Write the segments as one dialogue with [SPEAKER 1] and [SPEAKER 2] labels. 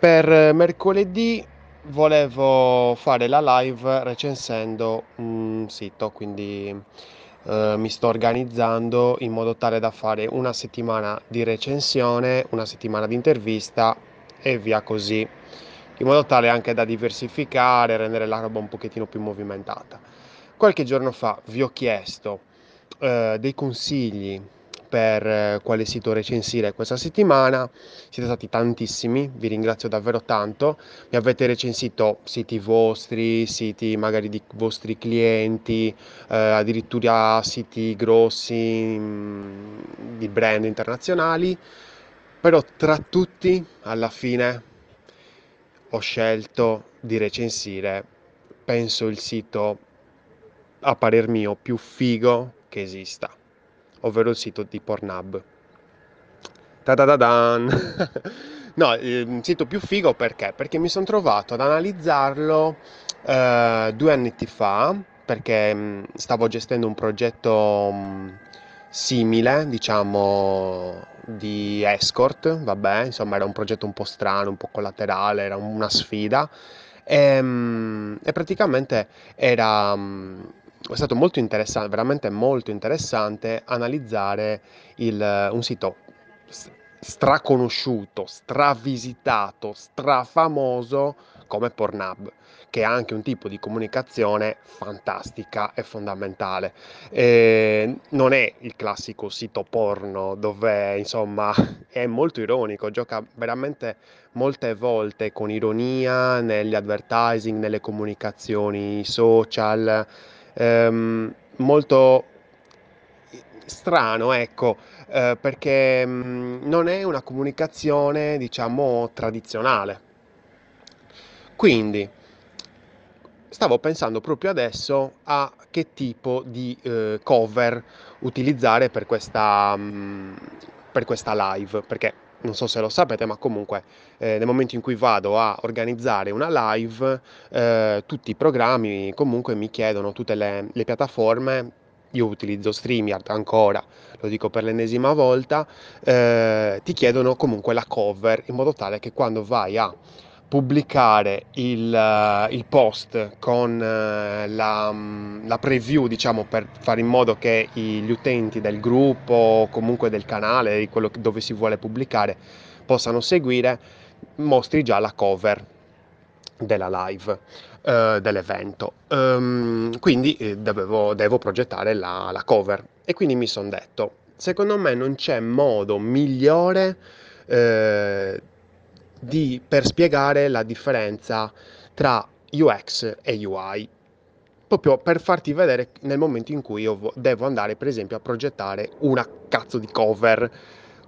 [SPEAKER 1] Per mercoledì volevo fare la live recensendo un sito, quindi eh, mi sto organizzando in modo tale da fare una settimana di recensione, una settimana di intervista e via così, in modo tale anche da diversificare, rendere la roba un pochettino più movimentata. Qualche giorno fa vi ho chiesto eh, dei consigli per eh, quale sito recensire questa settimana. Siete stati tantissimi, vi ringrazio davvero tanto. Mi avete recensito siti vostri, siti magari di vostri clienti, eh, addirittura siti grossi mm, di brand internazionali. Però tra tutti, alla fine, ho scelto di recensire, penso, il sito a parer mio più figo che esista ovvero il sito di Pornhub. Ta-da-da-dan! no, il sito più figo perché? Perché mi sono trovato ad analizzarlo eh, due anni fa, perché mm, stavo gestendo un progetto mm, simile, diciamo, di escort, vabbè, insomma era un progetto un po' strano, un po' collaterale, era una sfida. E, mm, e praticamente era è stato molto interessante, veramente molto interessante analizzare il, un sito straconosciuto, stravisitato, strafamoso come Pornhub, che ha anche un tipo di comunicazione fantastica e fondamentale. E non è il classico sito porno dove insomma è molto ironico, gioca veramente molte volte con ironia negli advertising, nelle comunicazioni social ehm, molto strano, ecco, eh, perché mh, mm, non è una comunicazione, diciamo, tradizionale. Quindi, stavo pensando proprio adesso a che tipo di eh, cover utilizzare per questa, mh, mm, per questa live, perché non so se lo sapete, ma comunque eh, nel momento in cui vado a organizzare una live, eh, tutti i programmi comunque mi chiedono, tutte le, le piattaforme, io utilizzo StreamYard ancora, lo dico per l'ennesima volta, eh, ti chiedono comunque la cover in modo tale che quando vai a pubblicare il, uh, il post con uh, la, um, la, preview, diciamo, per fare in modo che gli utenti del gruppo o comunque del canale, quello dove si vuole pubblicare, possano seguire, mostri già la cover della live, uh, dell'evento. Um, quindi eh, dovevo, devo progettare la, la cover e quindi mi sono detto, secondo me non c'è modo migliore eh, di, per spiegare la differenza tra UX e UI, proprio per farti vedere nel momento in cui io devo andare per esempio a progettare una cazzo di cover,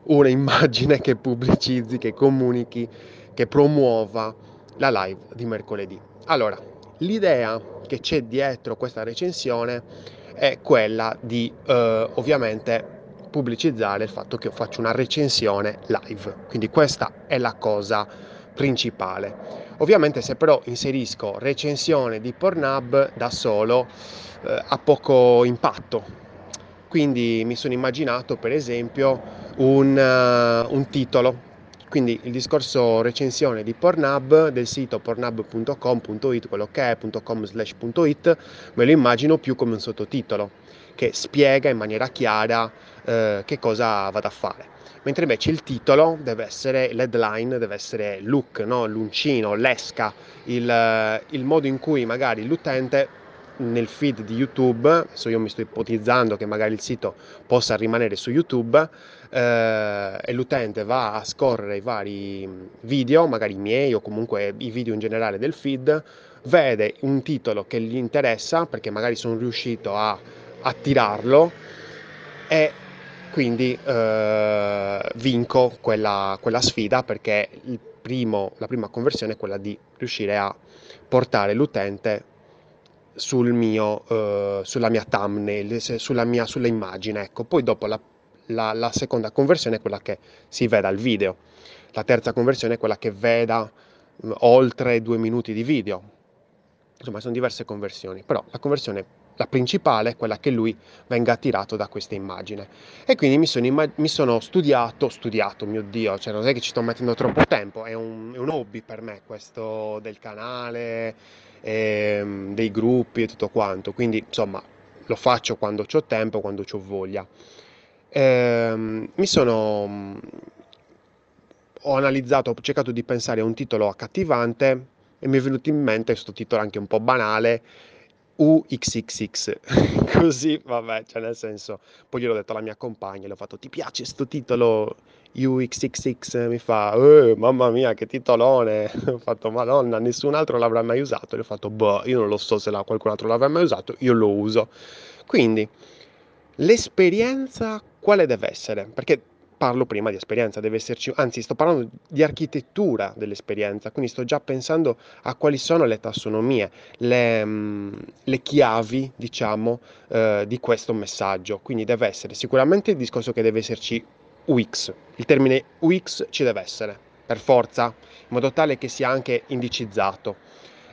[SPEAKER 1] una immagine che pubblicizzi, che comunichi, che promuova la live di mercoledì. Allora, l'idea che c'è dietro questa recensione è quella di eh, ovviamente pubblicizzare il fatto che io faccio una recensione live. Quindi questa è la cosa principale. Ovviamente se però inserisco recensione di Pornhub da solo eh, ha poco impatto. Quindi mi sono immaginato per esempio un, uh, un titolo quindi il discorso recensione di Pornhub del sito pornhub.com.it, quello che è .com slash.it, me lo immagino più come un sottotitolo che spiega in maniera chiara eh, che cosa vado a fare. Mentre invece il titolo deve essere, l'headline deve essere look, no? l'uncino, l'esca, il, il modo in cui magari l'utente nel feed di YouTube, adesso io mi sto ipotizzando che magari il sito possa rimanere su YouTube eh, e l'utente va a scorrere i vari video, magari i miei o comunque i video in generale del feed, vede un titolo che gli interessa perché magari sono riuscito a attirarlo e quindi eh, vinco quella, quella, sfida perché primo, la prima conversione è quella di riuscire a portare l'utente sul mio, eh, sulla mia thumbnail, sulla mia sulla immagine. Ecco. Poi dopo la, la, la, seconda conversione è quella che si veda il video, la terza conversione è quella che veda oltre due minuti di video. Insomma, sono diverse conversioni, però la conversione la principale, quella che lui venga attirato da questa immagine. E quindi mi sono, imma- mi sono studiato, studiato, mio Dio, cioè non è che ci sto mettendo troppo tempo, è un, è un hobby per me questo del canale, ehm, dei gruppi e tutto quanto. Quindi insomma lo faccio quando ho tempo, quando ho voglia. Ehm, mi sono ho analizzato, ho cercato di pensare a un titolo accattivante e mi è venuto in mente questo titolo anche un po' banale, UXXX, così vabbè, cioè nel senso, poi gliel'ho detto alla mia compagna, le ho fatto ti piace questo titolo UXXX? Mi fa, eh, mamma mia che titolone, ho fatto madonna, nessun altro l'avrà mai usato, le ho fatto, boh, io non lo so se qualcun altro l'avrà mai usato, io lo uso. Quindi, l'esperienza quale deve essere? Perché parlo prima di esperienza, deve esserci, anzi sto parlando di architettura dell'esperienza, quindi sto già pensando a quali sono le tassonomie, le, mm, le chiavi, diciamo, eh, di questo messaggio. Quindi deve essere sicuramente il discorso che deve esserci UX, il termine UX ci deve essere, per forza, in modo tale che sia anche indicizzato.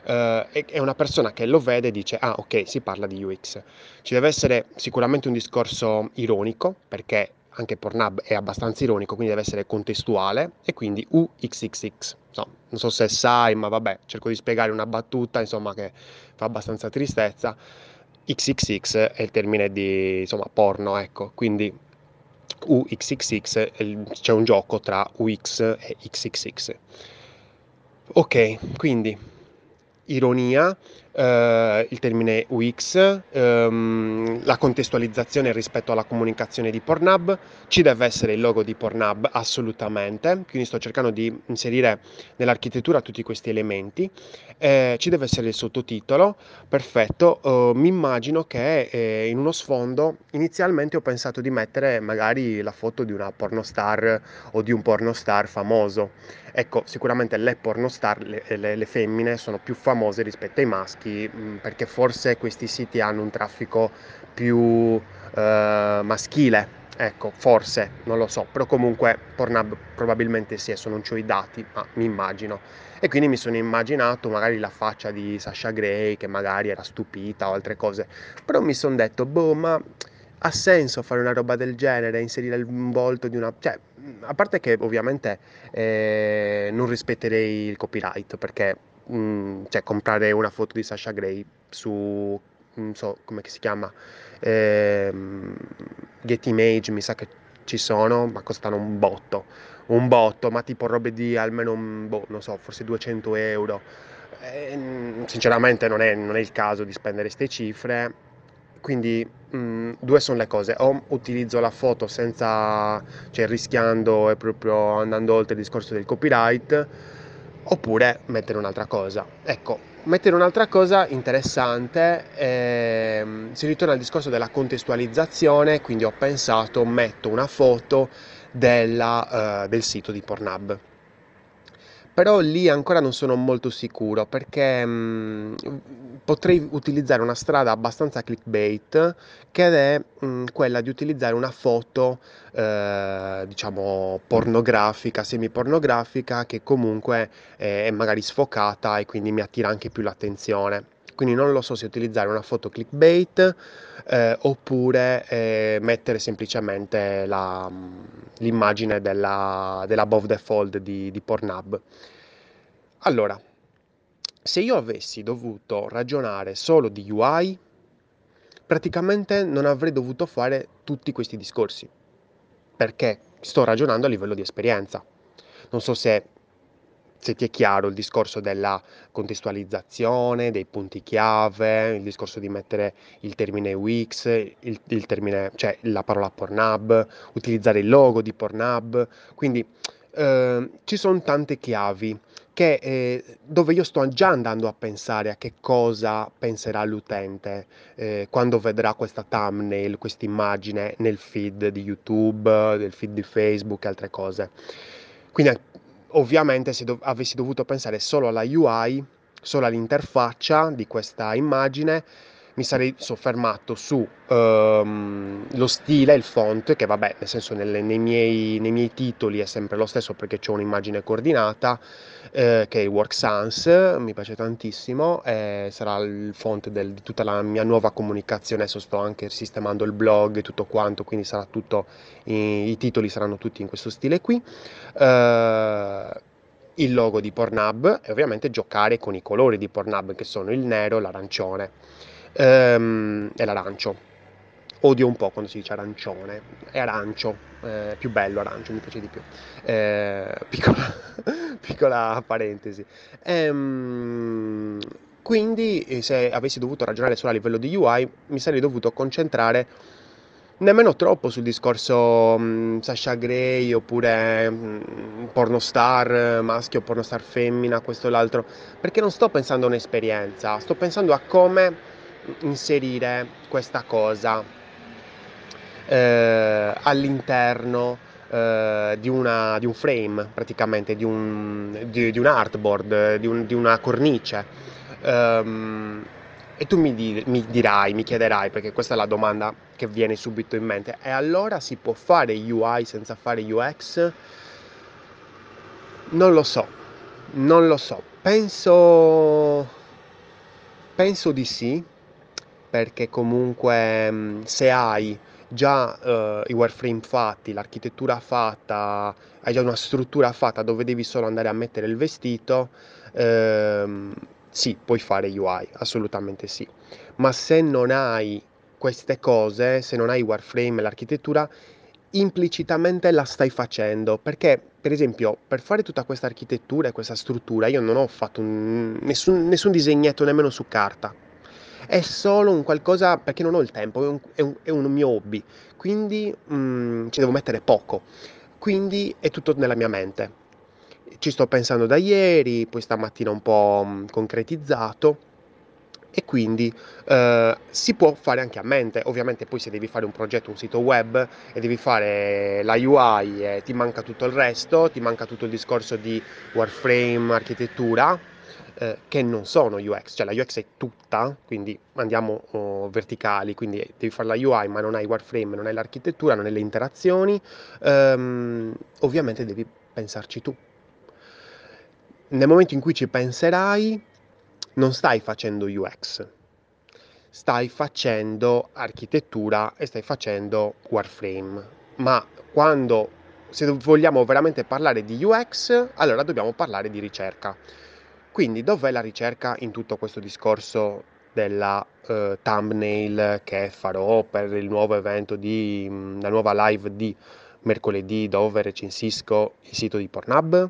[SPEAKER 1] Uh, e, una persona che lo vede dice ah ok si parla di UX ci deve essere sicuramente un discorso ironico perché anche Pornhub è abbastanza ironico, quindi deve essere contestuale, e quindi UXXX. No, non so se sai, ma vabbè, cerco di spiegare una battuta, insomma, che fa abbastanza tristezza. XXX è il termine di, insomma, porno, ecco, quindi UXXX c'è un gioco tra UX e XXX. Ok, quindi ironia, eh, il termine UX, ehm, la contestualizzazione rispetto alla comunicazione di Pornhub, ci deve essere il logo di Pornhub assolutamente, quindi sto cercando di inserire nell'architettura tutti questi elementi, eh, ci deve essere il sottotitolo, perfetto, eh, mi immagino che eh, in uno sfondo inizialmente ho pensato di mettere magari la foto di una pornostar o di un pornostar famoso, ecco sicuramente le pornostar, le, le, le femmine sono più famose rispetto ai maschi, siti, mm, perché forse questi siti hanno un traffico più eh, maschile, ecco, forse, non lo so, però comunque Pornhub probabilmente sì, adesso non ho i dati, ma mi immagino. E quindi mi sono immaginato magari la faccia di Sasha Gray che magari era stupita o altre cose, però mi sono detto, boh, ma ha senso fare una roba del genere, inserire il volto di una... cioè, a parte che ovviamente eh, non rispetterei il copyright perché cioè comprare una foto di Sasha Gray su, non so come si chiama, Get Image, mi sa che ci sono, ma costano un botto, un botto, ma tipo robe di almeno, boh, non so, forse 200 euro. E, mm, sinceramente non è, non è, il caso di spendere queste cifre, quindi mh, mm, due sono le cose, o utilizzo la foto senza, cioè rischiando e proprio andando oltre il discorso del copyright, oppure mettere un'altra cosa. Ecco, mettere un'altra cosa interessante, ehm, si ritorna al discorso della contestualizzazione, quindi ho pensato metto una foto della, uh, del sito di Pornhub però lì ancora non sono molto sicuro perché mh, potrei utilizzare una strada abbastanza clickbait che è mh, quella di utilizzare una foto eh, diciamo pornografica, semi-pornografica che comunque è magari sfocata e quindi mi attira anche più l'attenzione. Quindi non lo so se utilizzare una foto clickbait eh, oppure eh, mettere semplicemente la, l'immagine della, dell'above the fold di, di Pornhub. Allora, se io avessi dovuto ragionare solo di UI, praticamente non avrei dovuto fare tutti questi discorsi, perché sto ragionando a livello di esperienza. Non so se se ti è chiaro il discorso della contestualizzazione, dei punti chiave, il discorso di mettere il termine Wix, il, il termine, cioè la parola Pornhub, utilizzare il logo di Pornhub, quindi eh, ci sono tante chiavi che, eh, dove io sto già andando a pensare a che cosa penserà l'utente eh, quando vedrà questa thumbnail, questa immagine nel feed di YouTube, nel feed di Facebook e altre cose. Quindi ovviamente se dov- avessi dovuto pensare solo alla UI, solo all'interfaccia di questa immagine, mi sarei soffermato su um, lo stile, il font, che vabbè, nel senso nelle, nei, miei, nei, miei, titoli è sempre lo stesso perché ho un'immagine coordinata, eh, che è Work Sans, mi piace tantissimo, eh, sarà il font del, di tutta la mia nuova comunicazione, adesso sto anche sistemando il blog e tutto quanto, quindi sarà tutto, i, i titoli saranno tutti in questo stile qui. Uh, il logo di Pornhub e ovviamente giocare con i colori di Pornhub che sono il nero, l'arancione ehm, e l'arancio. Odio un po' quando si dice arancione, è arancio, eh, più bello arancio, mi piace di più. Eh, piccola, piccola, parentesi. Ehm, quindi eh, se avessi dovuto ragionare solo a livello di UI mi sarei dovuto concentrare nemmeno troppo sul discorso mh, mm, Sasha Grey oppure mh, mm, pornostar maschio, pornostar femmina, questo e l'altro, perché non sto pensando a un'esperienza, sto pensando a come inserire questa cosa eh, all'interno eh, di, una, di, un frame, praticamente di un, di, di un artboard, di, un, di, una cornice. Um, e tu mi, di, mi, dirai, mi chiederai, perché questa è la domanda che viene subito in mente, e allora si può fare UI senza fare UX? Non lo so, non lo so. Penso, penso di sì, perché comunque se hai già uh, i wireframe fatti, l'architettura fatta, hai già una struttura fatta dove devi solo andare a mettere il vestito, ehm, sì, puoi fare UI, assolutamente sì. Ma se non hai queste cose, se non hai wireframe e l'architettura, implicitamente la stai facendo, perché per esempio per fare tutta questa architettura e questa struttura io non ho fatto un, nessun, nessun disegnetto nemmeno su carta, è solo un qualcosa perché non ho il tempo, è un, è un, mio hobby, quindi mm, ci devo mettere poco, quindi è tutto nella mia mente. Ci sto pensando da ieri, poi stamattina un po' mm, concretizzato e quindi eh, si può fare anche a mente. Ovviamente poi se devi fare un progetto, un sito web e devi fare la UI e ti manca tutto il resto, ti manca tutto il discorso di Warframe, architettura, eh, che non sono UX, cioè la UX è tutta, quindi andiamo oh, verticali, quindi devi fare la UI ma non hai wireframe, non hai l'architettura, non hai le interazioni, ehm, ovviamente devi pensarci tu. Nel momento in cui ci penserai, non stai facendo UX, stai facendo architettura e stai facendo wireframe, ma quando se vogliamo veramente parlare di UX, allora dobbiamo parlare di ricerca. Quindi dov'è la ricerca in tutto questo discorso della uh, thumbnail che farò per il nuovo evento di mh, la nuova live di mercoledì dove recensisco il sito di Pornhub?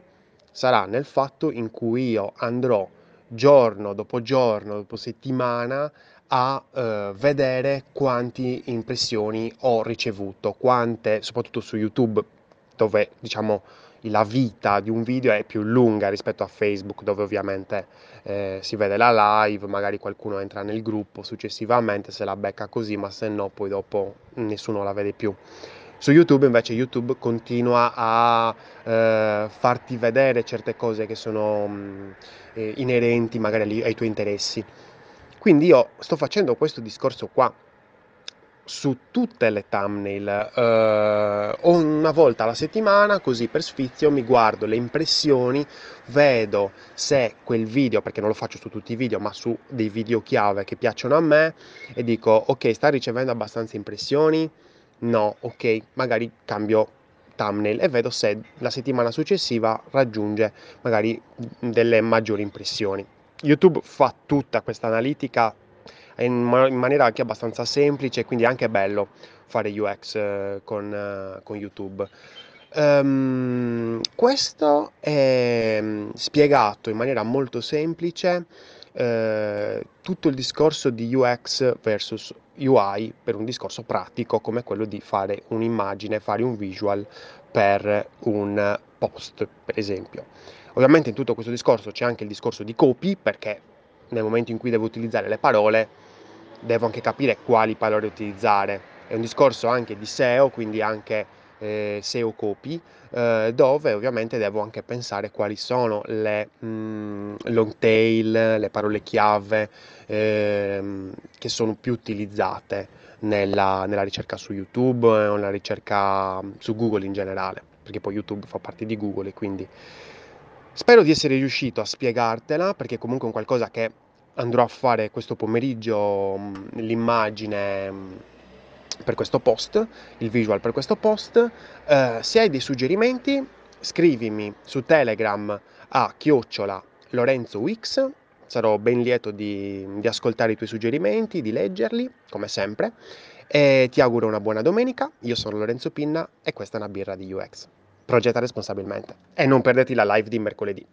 [SPEAKER 1] Sarà nel fatto in cui io andrò giorno dopo giorno, dopo settimana a uh, vedere quante impressioni ho ricevuto, quante, soprattutto su YouTube, dove diciamo la vita di un video è più lunga rispetto a Facebook dove ovviamente eh, si vede la live, magari qualcuno entra nel gruppo successivamente se la becca così, ma se no poi dopo nessuno la vede più. Su YouTube invece YouTube continua a eh, farti vedere certe cose che sono mh, mm, eh, inerenti magari ai tuoi interessi. Quindi io sto facendo questo discorso qua su tutte le thumbnail. Eh, una volta alla settimana così per sfizio mi guardo le impressioni vedo se quel video perché non lo faccio su tutti i video ma su dei video chiave che piacciono a me e dico ok sta ricevendo abbastanza impressioni? No ok magari cambio thumbnail e vedo se la settimana successiva raggiunge magari delle maggiori impressioni. Youtube fa tutta questa analitica in, in maniera anche abbastanza semplice, quindi è anche bello fare UX eh, con, eh, con, YouTube. Um, questo è mm, spiegato in maniera molto semplice eh, tutto il discorso di UX versus UI per un discorso pratico come quello di fare un'immagine, fare un visual per un post, per esempio. Ovviamente in tutto questo discorso c'è anche il discorso di copy perché nel momento in cui devo utilizzare le parole devo anche capire quali parole utilizzare. È un discorso anche di SEO, quindi anche eh, SEO copy, eh, dove ovviamente devo anche pensare quali sono le mh, mm, long tail, le parole chiave ehm, che sono più utilizzate nella, nella ricerca su YouTube o nella ricerca su Google in generale, perché poi YouTube fa parte di Google e quindi spero di essere riuscito a spiegartela, perché comunque è un qualcosa che andrò a fare questo pomeriggio, l'immagine per questo post, il visual per questo post. Eh, se hai dei suggerimenti, scrivimi su Telegram a chiocciola Lorenzo Wix. Sarò ben lieto di, di ascoltare i tuoi suggerimenti, di leggerli, come sempre. E ti auguro una buona domenica. Io sono Lorenzo Pinna e questa è una birra di UX. Progetta responsabilmente e non perderti la live di mercoledì.